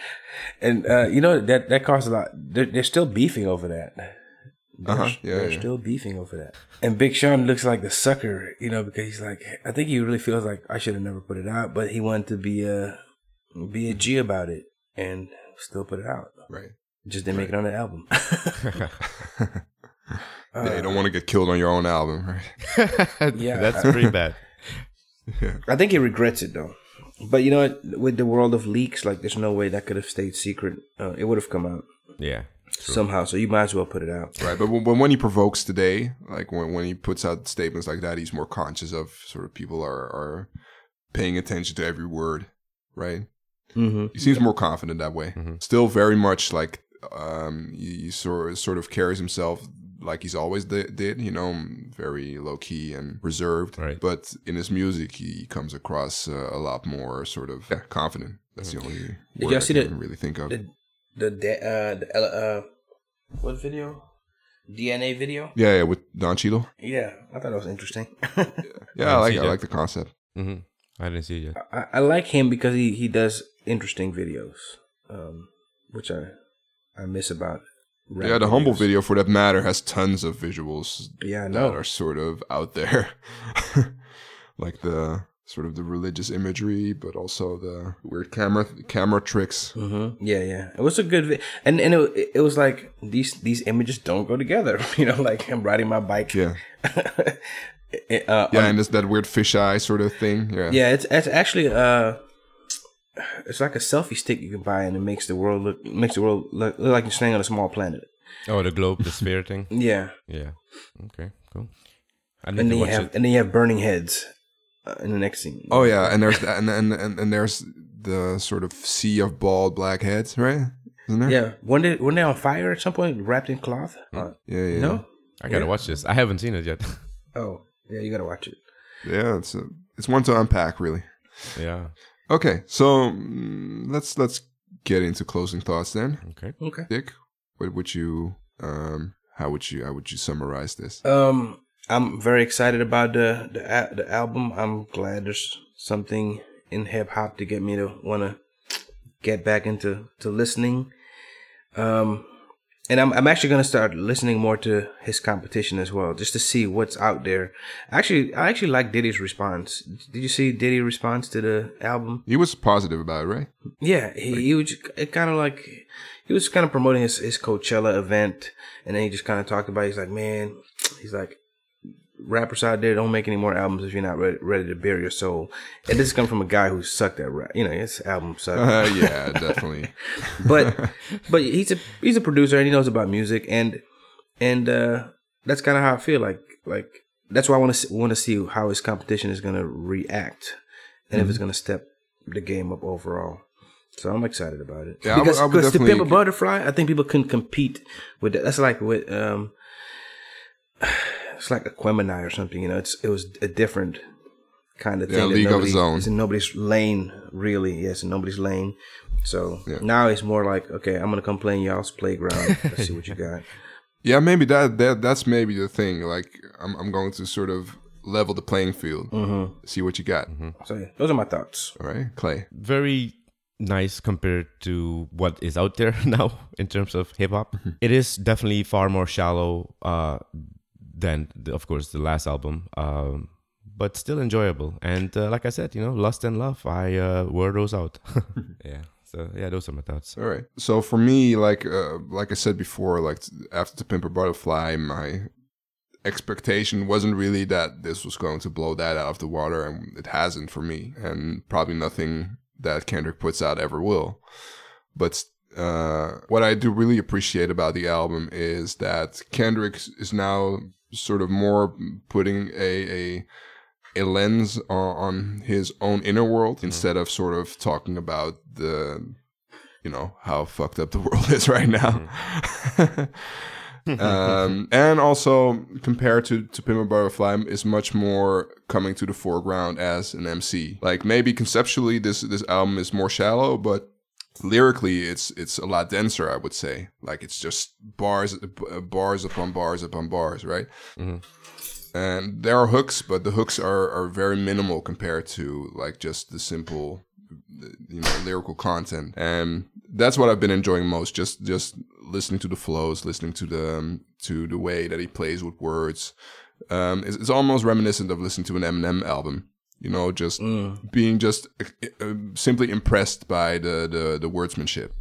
and uh, you know that that caused a lot. They're, they're still beefing over that. They're,
Uh-huh. Yeah,
they're
yeah.
still beefing over that. And Big Sean looks like the sucker, you know, because he's like, I think he really feels like I should have never put it out, but he wanted to be a be a G about it and still put it out.
right.
Just didn't make it on the album.
yeah, you don't want to get killed on your own album, right?
Yeah.
That's pretty bad. Yeah.
I think he regrets it though. But you know what? With the world of leaks, like there's no way that could have stayed secret. Uh, it would have come out
Yeah.
Somehow. So you might as well put it out.
Right, but when, when- when he provokes today, like when, when he puts out statements like that, he's more conscious of sort of people are, are paying attention to every word, right?
Mm-hmm.
He seems more confident that way. Still very much like um, he, he sort sort of carries himself like he's always di- did, you know, very low key and reserved.
Right.
But in his music, he comes across uh, a lot more sort of yeah, confident. That's the only
Did
word
y'all
I can
the-
really think of.
The the da- uh the L- uh what video? DNA video.
yeah, yeah, with Don Cheadle.
Yeah, I thought it was interesting.
Yeah, I like I like the concept.
hmm I didn't see it yet.
I, I like him because he, he does interesting videos, um, which I I miss about. rap
yeah, the humble video for that matter has tons of visuals.
Yeah, I
that are sort of out there, like the sort of the religious imagery, but also the weird camera camera tricks.
Mm-hmm. Yeah, yeah. It was a good, vi- and and it, it was like these these images don't go together. You know, like I'm riding my bike.
Yeah,
uh,
yeah,
on-
and it's that weird fisheye sort of thing. Yeah,
yeah. It's it's actually uh, it's like a selfie stick you can buy, and it makes the world look makes the world look, look like you're staying on a small planet.
Oh, the globe, the sphere thing.
Yeah,
Yeah. Okay. Cool. I need
and
to
then you have
it.
and then you have burning heads in the next scene.
Oh yeah, and there's that, and, and and and there's the sort of sea of bald black heads, right? Isn't there?
Yeah, when they when they on fire at some point, wrapped in cloth. Uh,
yeah, yeah.
no,
I gotta
Yeah.
watch this. I haven't seen it yet.
Oh, yeah, you gotta watch it.
yeah. It's a, it's one to unpack, really.
yeah.
Okay, so mm, let's let's get into closing thoughts then.
Okay.
Okay.
Dick, what would you um how would you how would you summarize this?
Um, I'm very excited about the the the album. I'm glad there's something in hip hop to get me to want to get back into to listening. Um, and I'm I'm actually gonna start listening more to his competition as well, just to see what's out there. Actually, I actually like Diddy's response. Did you see Diddy's response to the album?
He was positive about it, right?
Yeah, he, he was kind of like he was kind of promoting his, his Coachella event, and then he just kind of talked about. It. He's like, man, he's like, rappers out there don't make any more albums if you're not ready, ready to bare your soul. And this is coming from a guy who sucked at rap. You know, his album sucked.
Uh, yeah, definitely.
but but he's a he's a producer and he knows about music and and uh that's kind of how I feel like like that's why I want to want to see how his competition is gonna react and if it's gonna step the game up overall. So I'm excited about it
Yeah, I would-
because
I would
because to Pimp a Butterfly, I think people can compete with that. That's like with um, it's like a Aquemini or something. You know, it's it was a different kind of thing. that
league of
nobody-
its own.
It's in nobody's lane, really. Yes, in nobody's lane. So now it's more like, okay, I'm gonna come play in y'all's playground. Let's see what you got.
Yeah, maybe that that that's maybe the thing. Like I'm I'm going to sort of level the playing field,
Mhm.
see what you got.
So yeah, those are my thoughts.
All right, Clay.
very nice compared to what is out there now in terms of hip hop. It is definitely far more shallow uh, than, the, of course, the last album, um, but still enjoyable. And uh, like I said, you know, Lust and Love, I uh, wore those out. yeah. So yeah, those are my thoughts.
All right. So for me, like uh, like I said before, like after the Pimp a Butterfly, my expectation wasn't really that this was going to blow that out of the water, and it hasn't for me, and probably nothing that Kendrick puts out ever will. But uh, what I do really appreciate about the album is that Kendrick is now sort of more putting a a a lens on, on his own inner world instead of sort of talking about the you know how fucked up the world is right now. um, and also compared to to Pimp a Butterfly is much more coming to the foreground as an MC. Like maybe conceptually this this album is more shallow, but lyrically it's it's a lot denser. I would say. Like it's just bars uh, bars upon bars upon bars, right? And there are hooks, but the hooks are are very minimal compared to like just the simple you know lyrical content and that's what i've been enjoying most just just listening to the flows listening to the um, to the way that he plays with words um it's, it's almost reminiscent of listening to an eminem album you know just being just uh, uh, simply impressed by the the, the wordsmanship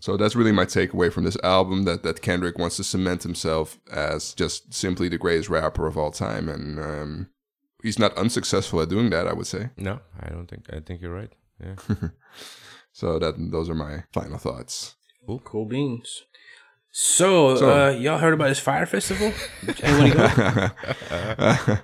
so that's really my takeaway from this album that that kendrick wants to cement himself as just simply the greatest rapper of all time and um he's not unsuccessful at doing that i would say
No, I don't think. I think you're right. Yeah.
so that those are my final thoughts.
Cool beans. So,
So-
uh, y'all heard about this Fyre Festival? Anyone go?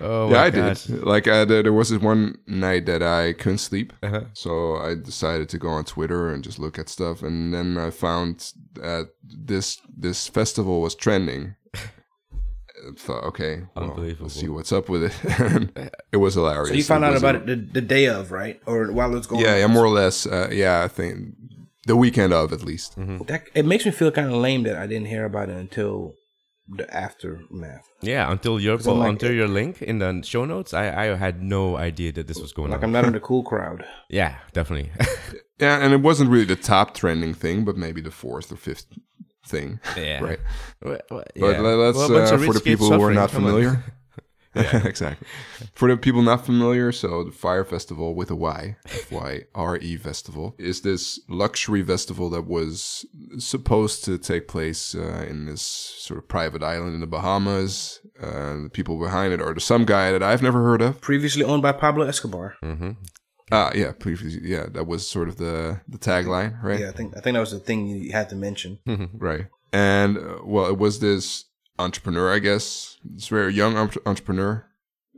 Oh
yeah,
my
I
gosh.
did. Like uh, there, there was this one night that I couldn't sleep,
Uh-huh.
so I decided to go on Twitter and just look at stuff, and then I found that this this festival was trending. I thought, okay, well,
Unbelievable.
We'll see what's up with it. It was hilarious.
So you found out about
a-
it the, the day of, right? Or while it's going
Yeah,
on?
yeah, more or less. Uh, yeah, I think the weekend of at least.
Mm-hmm.
That, it makes me feel kind of lame that I didn't hear about it until the aftermath.
Yeah, until your
Because like-
until your link in the show notes, I, I had no idea that this was going
Like
on.
Like I'm not in the cool crowd.
yeah, definitely.
Yeah, and it wasn't really the top trending thing, but maybe the fourth or fifth thing.
Yeah.
right.
Well, well,
But
yeah.
le- let's
Well,
uh, for the people who are
suffering,
not
come on.
familiar. exactly. For the people not familiar, so the Fyre Festival with a Y, F Y R E Festival, is this luxury festival that was supposed to take place uh, in this sort of private island in the Bahamas. Uh, the people behind it are the some guy that I've never heard of.
Previously owned by Pablo Escobar.
Mm-hmm.
Ah, yeah, previously, yeah, that was sort of the the tagline, right?
Yeah, I think I think that was the thing you had to mention.
right. And uh, well, it was this entrepreneur, I guess, this very young entre- entrepreneur.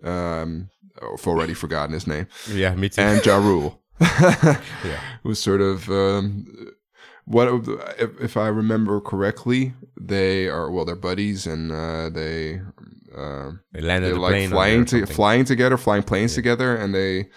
Um, I've already forgotten his name.
Yeah, me too.
And Ja Rule.
Yeah.
was sort of um, what if, if I remember correctly, they are well, they're buddies, and uh, they uh,
They landed
they
a
like
plane
flying to, flying together, flying planes together, and they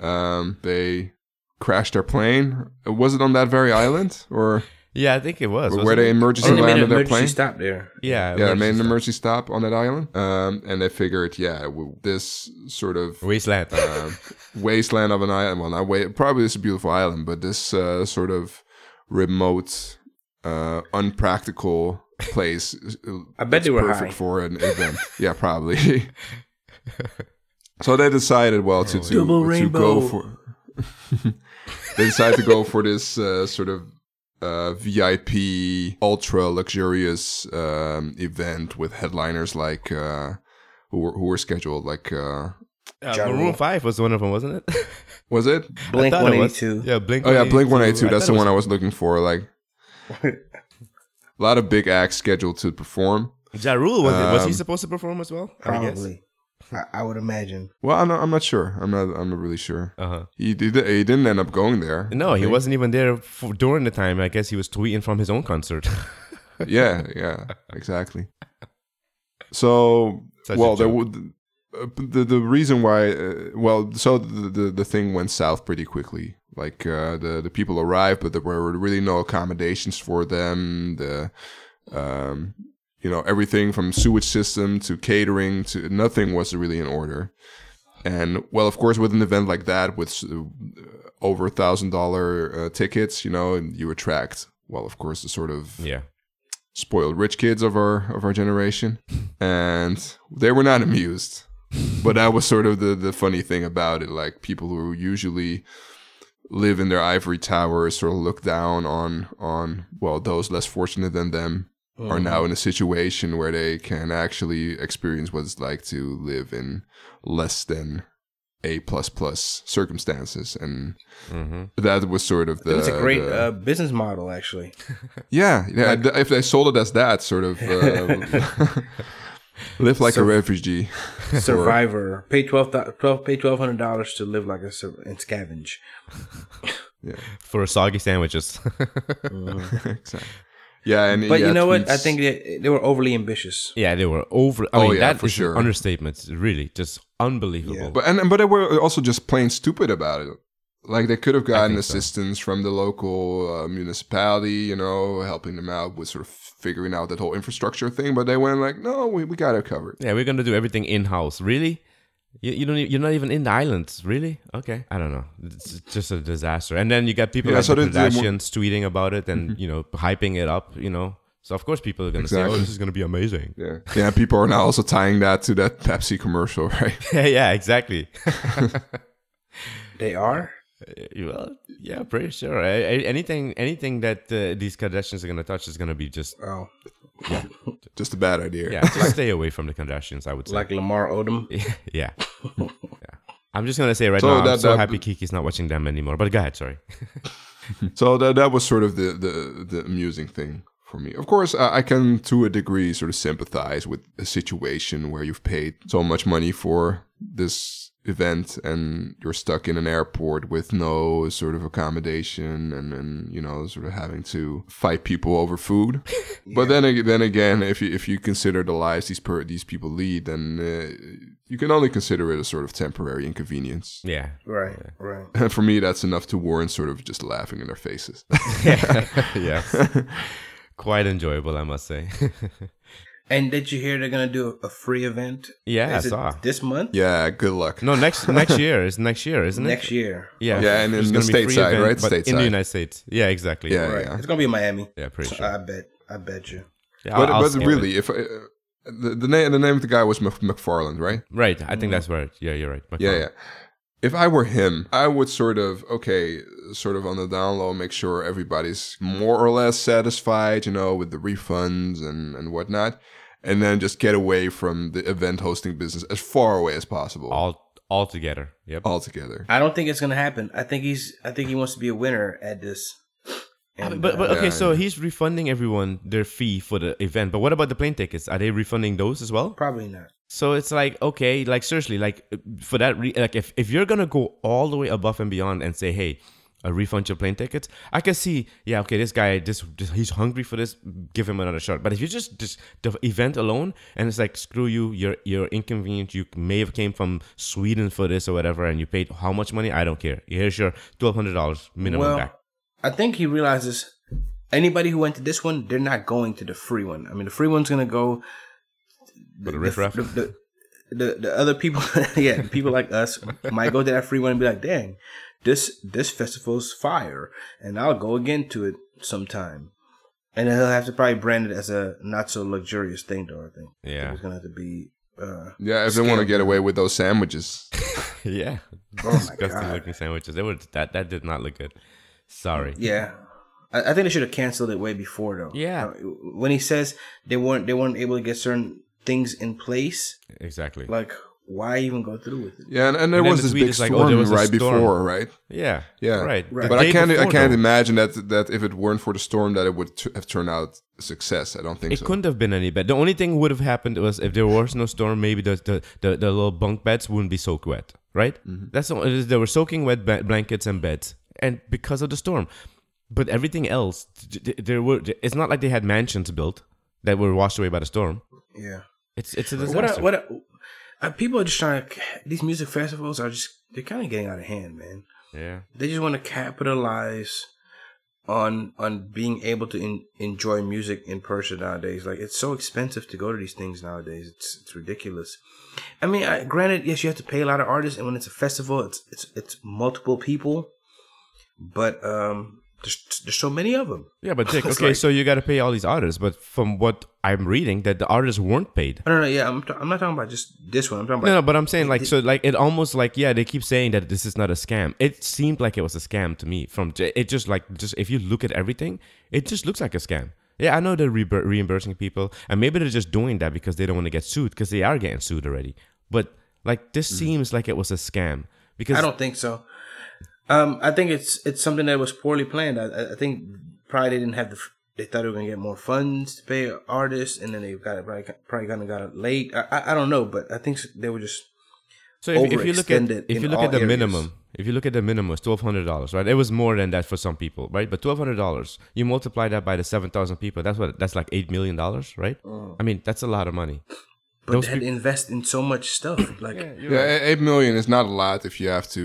um, they crashed their plane. Was it on that very island or?
Yeah, I think it was.
Or where they emergency
And they made an
landed their
emergency
plane.
stop there.
Yeah,
yeah, they made an
stop.
emergency stop on that island, um, and they figured, yeah, w- this sort of
wasteland,
uh, wasteland of an island. Well, not wa- probably it's a beautiful island, but this uh, sort of remote, uh, unpractical place. uh,
I bet
that's
they were
perfect
high.
for an event. yeah, probably. so they decided, well, to to, to go for. they decided to go for this uh, sort of uh, VIP, ultra luxurious um, event with headliners like uh, who were who were scheduled like uh,
Uh, Maroon Five was one of them, wasn't it?
was it?
Blink
I thought it was.
182.
Yeah, Blink.
Oh yeah, Blink One Eighty Two. That's the
it
one I
was-
was looking for. Like a lot of big acts scheduled to perform.
Ja Rule was, it, was he
Um,
supposed to perform as well? I guess.
Probably. I, I would imagine.
Well, I'm not, I'm not sure. I'm not. I'm not really sure.
Uh-huh.
He did. He didn't end up going there.
No, he wasn't even there for, during the time. I guess he was tweeting from his own concert.
yeah, yeah, exactly. So,
Such
well, there would uh, the the reason why, uh, well, so the, the the thing went south pretty quickly. Like uh, the the people arrived, but there were really no accommodations for them. The um, you know, everything from sewage system to catering to nothing was really in order. And well, of course, with an event like that, with uh, over a thousand dollar uh, tickets, you know, and you attract, well, of course, the sort of
yeah.
spoiled rich kids of our of our generation, and they were not amused. But that was sort of the the funny thing about it. Like people who usually live in their ivory towers sort of look down on on well those less fortunate than them are now in a situation where they can actually experience what it's like to live in less than a plus plus circumstances and
Mm-hmm.
that was sort of the
It's a great
the-
uh, business model, actually.
yeah, yeah. th- if they sold it as that, sort of uh, live like a refugee, or-
Survivor. Pay twelve twelve pay twelve hundred dollars to live like a sur- and scavenge.
yeah,
For soggy sandwiches.
exactly. Yeah, and
But
yeah,
you know what? I think they, they were overly ambitious.
yeah, they were over. I
Oh,
mean,
yeah,
that
for
is an
sure.
understatement. Really, just unbelievable.
but and but they were also just plain stupid about it. Like they could have gotten
think so.
assistance from the local uh, municipality, you know, helping them out with sort of figuring out that whole infrastructure thing. But they went like, no, we, we got it covered.
Yeah, we're gonna do everything in house. Really? You, you don't. e- You're not even in the islands. Really? Okay. I don't know. It's just a disaster. And then you get people
Yeah,
like
so
the
the- the-
Kardashians tweeting about it and you know hyping it up. You know. So of course people are gonna say, "Oh, this is gonna be amazing."
Yeah, yeah. People are now also tying that to that Pepsi commercial, right?
yeah, yeah, exactly.
They are.
well, yeah, pretty sure. I, I, anything, anything that uh, these Kardashians are gonna touch is gonna be just
Oh,
Just a bad idea.
yeah. Just stay away from the Kardashians. I would say.
like Lamar Odom.
yeah. yeah. I'm just gonna say right
So
now, I'm
that-
so
that-
happy Kiki's not watching them anymore. But go ahead, sorry.
So that that was sort of the the, the amusing thing for me. Of course, I, I can to a degree sort of sympathize with a situation where you've paid so much money for this event and you're stuck in an airport with no sort of accommodation and then you know sort of having to fight people over food but then then again if you if you consider the lives these per, these people lead then uh, you can only consider it a sort of temporary inconvenience
Yeah.
Right, right.
and for me that's enough to warrant sort of just laughing in their faces
yes. Quite enjoyable, I must say.
And did you hear they're gonna do a free event?
Yeah,
Is
I
it
saw.
this month.
yeah good luck
no, next next year is next year, isn't it?
Next year.
Yeah.
Yeah, and
There's
in the
gonna be free
stateside,
event,
right?
but in the United States. Yeah, exactly.
Yeah,
Right.
yeah.
It's gonna be in Miami.
Yeah, pretty sure.
I bet. I bet you.
Yeah,
but
I'll- I'll
but
skip it.
really if uh, the, the name the name of the guy was McFarland right
Right. I think that's right. Yeah, you're right.
Yeah, yeah. If I were him, I would sort of okay, sort of on the down low, make sure everybody's more or less satisfied, you know, with the refunds and and whatnot, and then just get away from the event hosting business as far away as possible
All all together. Yep.
altogether.
I don't think it's gonna happen. I think he's. I think he wants to be a winner at this. And,
but but
uh,
okay,
Yeah,
so
yeah.
he's refunding everyone their fee for the event. But what about the plane tickets? Are they refunding those as well?
probably not.
So it's like okay, like seriously, like for that, re- like if if you're gonna go all the way above and beyond and say, hey, a refund your plane tickets, I can see, yeah, okay, this guy, this, this he's hungry for this, give him another shot. But if you just just the event alone and it's like screw you, you're you're inconvenient. You may have came from Sweden for this or whatever, and you paid how much money? I don't care. Here's your twelve hundred dollars minimum
well,
back.
I think he realizes anybody who went to this one, they're not going to the free one. I mean, the free one's gonna go.
For the riffraff?
The, the, the, the other people, yeah, people like us might go to that free one and be like, "Dang, this this festival's fire," and I'll go again to it sometime. And then he'll have to probably brand it as a not so luxurious thing, though. I think.
Yeah.
it's gonna have to be. Uh,
Yeah, if they want to get away with those sandwiches.
yeah,
Oh my
disgusting
God.
looking sandwiches. They were that that did not look good. Sorry.
Yeah, I, I think they should have canceled it way before though.
Yeah.
Uh, when he says they weren't they weren't able to get certain things in place,
Exactly.
like why even go through with it?
Yeah, and, and there
And
was
the
this
tweet
big
is like,
storm
oh, there was
right
storm.
before, right?
Yeah.
Yeah,
Right.
Right.
But I can't. I can't
though.
imagine that that if it weren't for the storm, that it would t- have turned out a success. I don't think
It
so.
couldn't have been any better. The only thing would have happened was if there was no storm, maybe the the, the, the little bunk beds wouldn't be soaked wet, right?
Mm-hmm.
That's all. it is. They were soaking wet ba- blankets and beds, and because of the storm. But everything else, th- th- there were. It's not like they had mansions built that were washed away by the storm.
Yeah.
It's it's a
What
disaster.
I, what I, uh, people are just trying to. These music festivals are just they're kind of getting out of hand, man.
yeah.
They just want to capitalize on on being able to in, enjoy music in person nowadays. Like it's so expensive to go to these things nowadays. It's it's ridiculous. I mean, I, granted, yes, you have to pay a lot of artists, and when it's a festival, it's it's it's multiple people. But um, there's there's so many of them.
Yeah, but Dick, okay,
like-
so you got to pay all these artists, but from what I'm reading, that the artists weren't paid.
I don't know. Yeah, I'm t- I'm not talking about just this one. I'm talking about
No, no, but I'm saying like so, like it almost like yeah, they keep saying that this is not a scam. It seemed like it was a scam to me. From it just like just if you look at everything, it just looks like a scam. Yeah, I know they're re- reimbursing people, and maybe they're just doing that because they don't want to get sued because they are getting sued already. But like this seems like it was a scam because
I don't think so. Um, I think it's it's something that was poorly planned. I- I, think probably they didn't have the. They thought they were gonna get more funds to pay artists, and then they got it probably probably kind of got it late. I, I I don't know, but I think they were just
So if, if you look at if you look at the
areas.
minimum, if you look at the minimum, it's twelve hundred dollars, right? It was more than that for some people, right? But twelve hundred dollars, you multiply that by the seven thousand people, that's what that's like eight million dollars, right?
Mm.
I mean, that's a lot of money.
But
Those
they had to invest in so much stuff. Like
Yeah, e- eight million is not a lot if you have to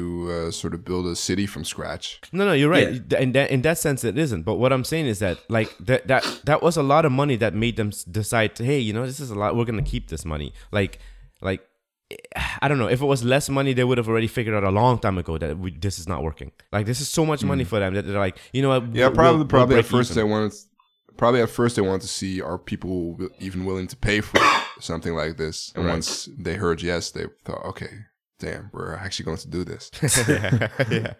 uh, sort of build a city from scratch.
No, no, you're right. In that in that sense, it isn't. But what I'm saying is that like that that that was a lot of money that made them decide, to, hey, you know, this is a lot. We're gonna keep this money. Like like I don't know. If it was less money, they would have already figured out a long time ago that we, this is not working. Like this is so much money for them that they're like, you know what?
Yeah,
we'll-
probably.
we'll-
probably
we'll
at first
even.
they wanted. Probably at first they wanted to see are people even willing to pay for something like this, and
Right.
once they heard yes, they thought, okay, damn, we're actually going to do this.
yeah, yeah,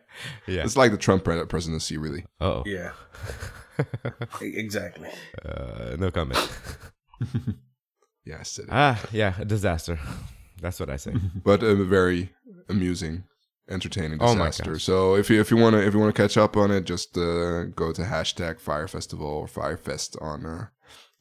yeah.
It's like the Trump presidency, really.
Oh,
yeah, exactly.
uh, no comment.
Yeah, I said it.
ah, yeah, a disaster. That's what I say.
but a very amusing, entertaining
Oh
disaster.
gosh.
so if you if you want to if you want to catch up on it, just uh, go to hashtag Fyre Festival or Fyrefest on uh,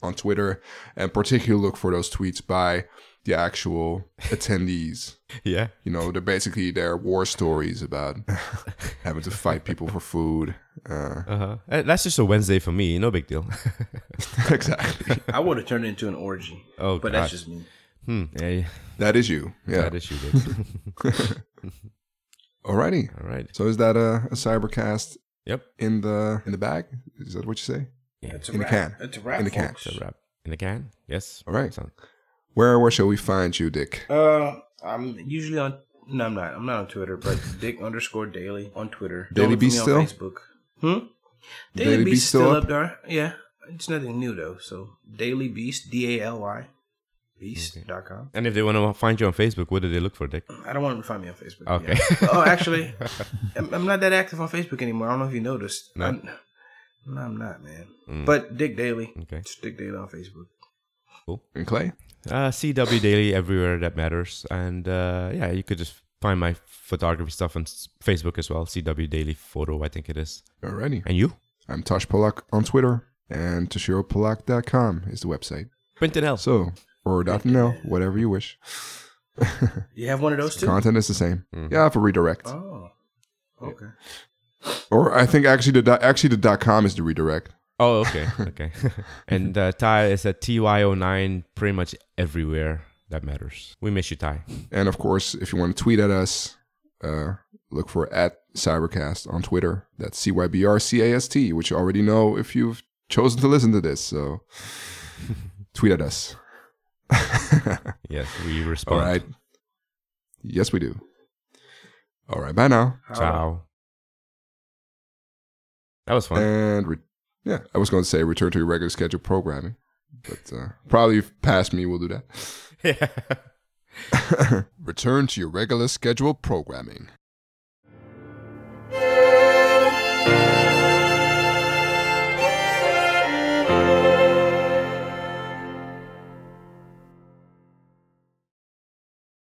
on Twitter, and particularly look for those tweets by the actual attendees.
Yeah.
You know, they're basically their war stories about having to fight people for food. Uh,
Uh-huh. Uh, That's just a Wednesday for me. No big deal.
exactly.
I would have turned it into an orgy.
Oh,
but
God.
that's just me.
Hmm. Yeah.
That is you. Yeah.
That is you. Dick.
Alrighty.
All right.
So is that a, a cybercast
Yep.
in the in the bag? Is that what you say?
Yeah.
It's a
In the
wrap.
can.
It's a wrap.
In the can.
folks.
It's a wrap. In the can? Yes.
All right.
Sound-
Where where shall we find you, Dick?
Uh, I'm usually on. No, I'm not. I'm not on Twitter, but Dick underscore Daily on Twitter.
Daily
Don't look for
Beast
on
still?
Facebook. Hmm. Daily,
Daly
Beast,
Beast
still
still
up?
up?
there. Yeah, it's nothing new though. So Daly Beast, D A L Y, Beast.com.
And if they want to find you on Facebook, what do they look for, Dick?
I don't want them to find me on Facebook.
Okay.
yeah. oh, actually, I'm, I'm not that active on Facebook anymore. I don't know if you noticed.
No?
I'm, no, I'm not, man.
Mm.
But Dick Daily.
Okay.
It's Dick Daily on Facebook. Cool.
And Clay?
Uh, CW Daily everywhere that matters, and uh, yeah, you could just find my photography stuff on Facebook as well. CW Daily Photo, I think it is.
Alrighty.
And you?
I'm Tosh Polak on Twitter, and ToshiroPolak.com is the website.
Quentin L.
So, or dot .nl, whatever you wish.
You have one of those too?
Content is the same.
Mhm.
Yeah, I have a redirect.
Oh. Okay.
Or I think actually the dot- actually the dot .com is the redirect.
Oh, okay, okay. and uh, Ty is at TY09 pretty much everywhere that matters. We miss you, Ty.
And of course, if you want to tweet at us, uh, look for at Cybercast on Twitter. That's C Y B R C A S T, which you already know if you've chosen to listen to this. So tweet at us.
Yes, we respond.
All right. Yes, we do. All right. Bye now.
Ciao. That was fun.
And re- yeah, I was going to say return to your regular schedule programming, but uh, probably past me will do that.
Yeah.
return to your regular schedule programming.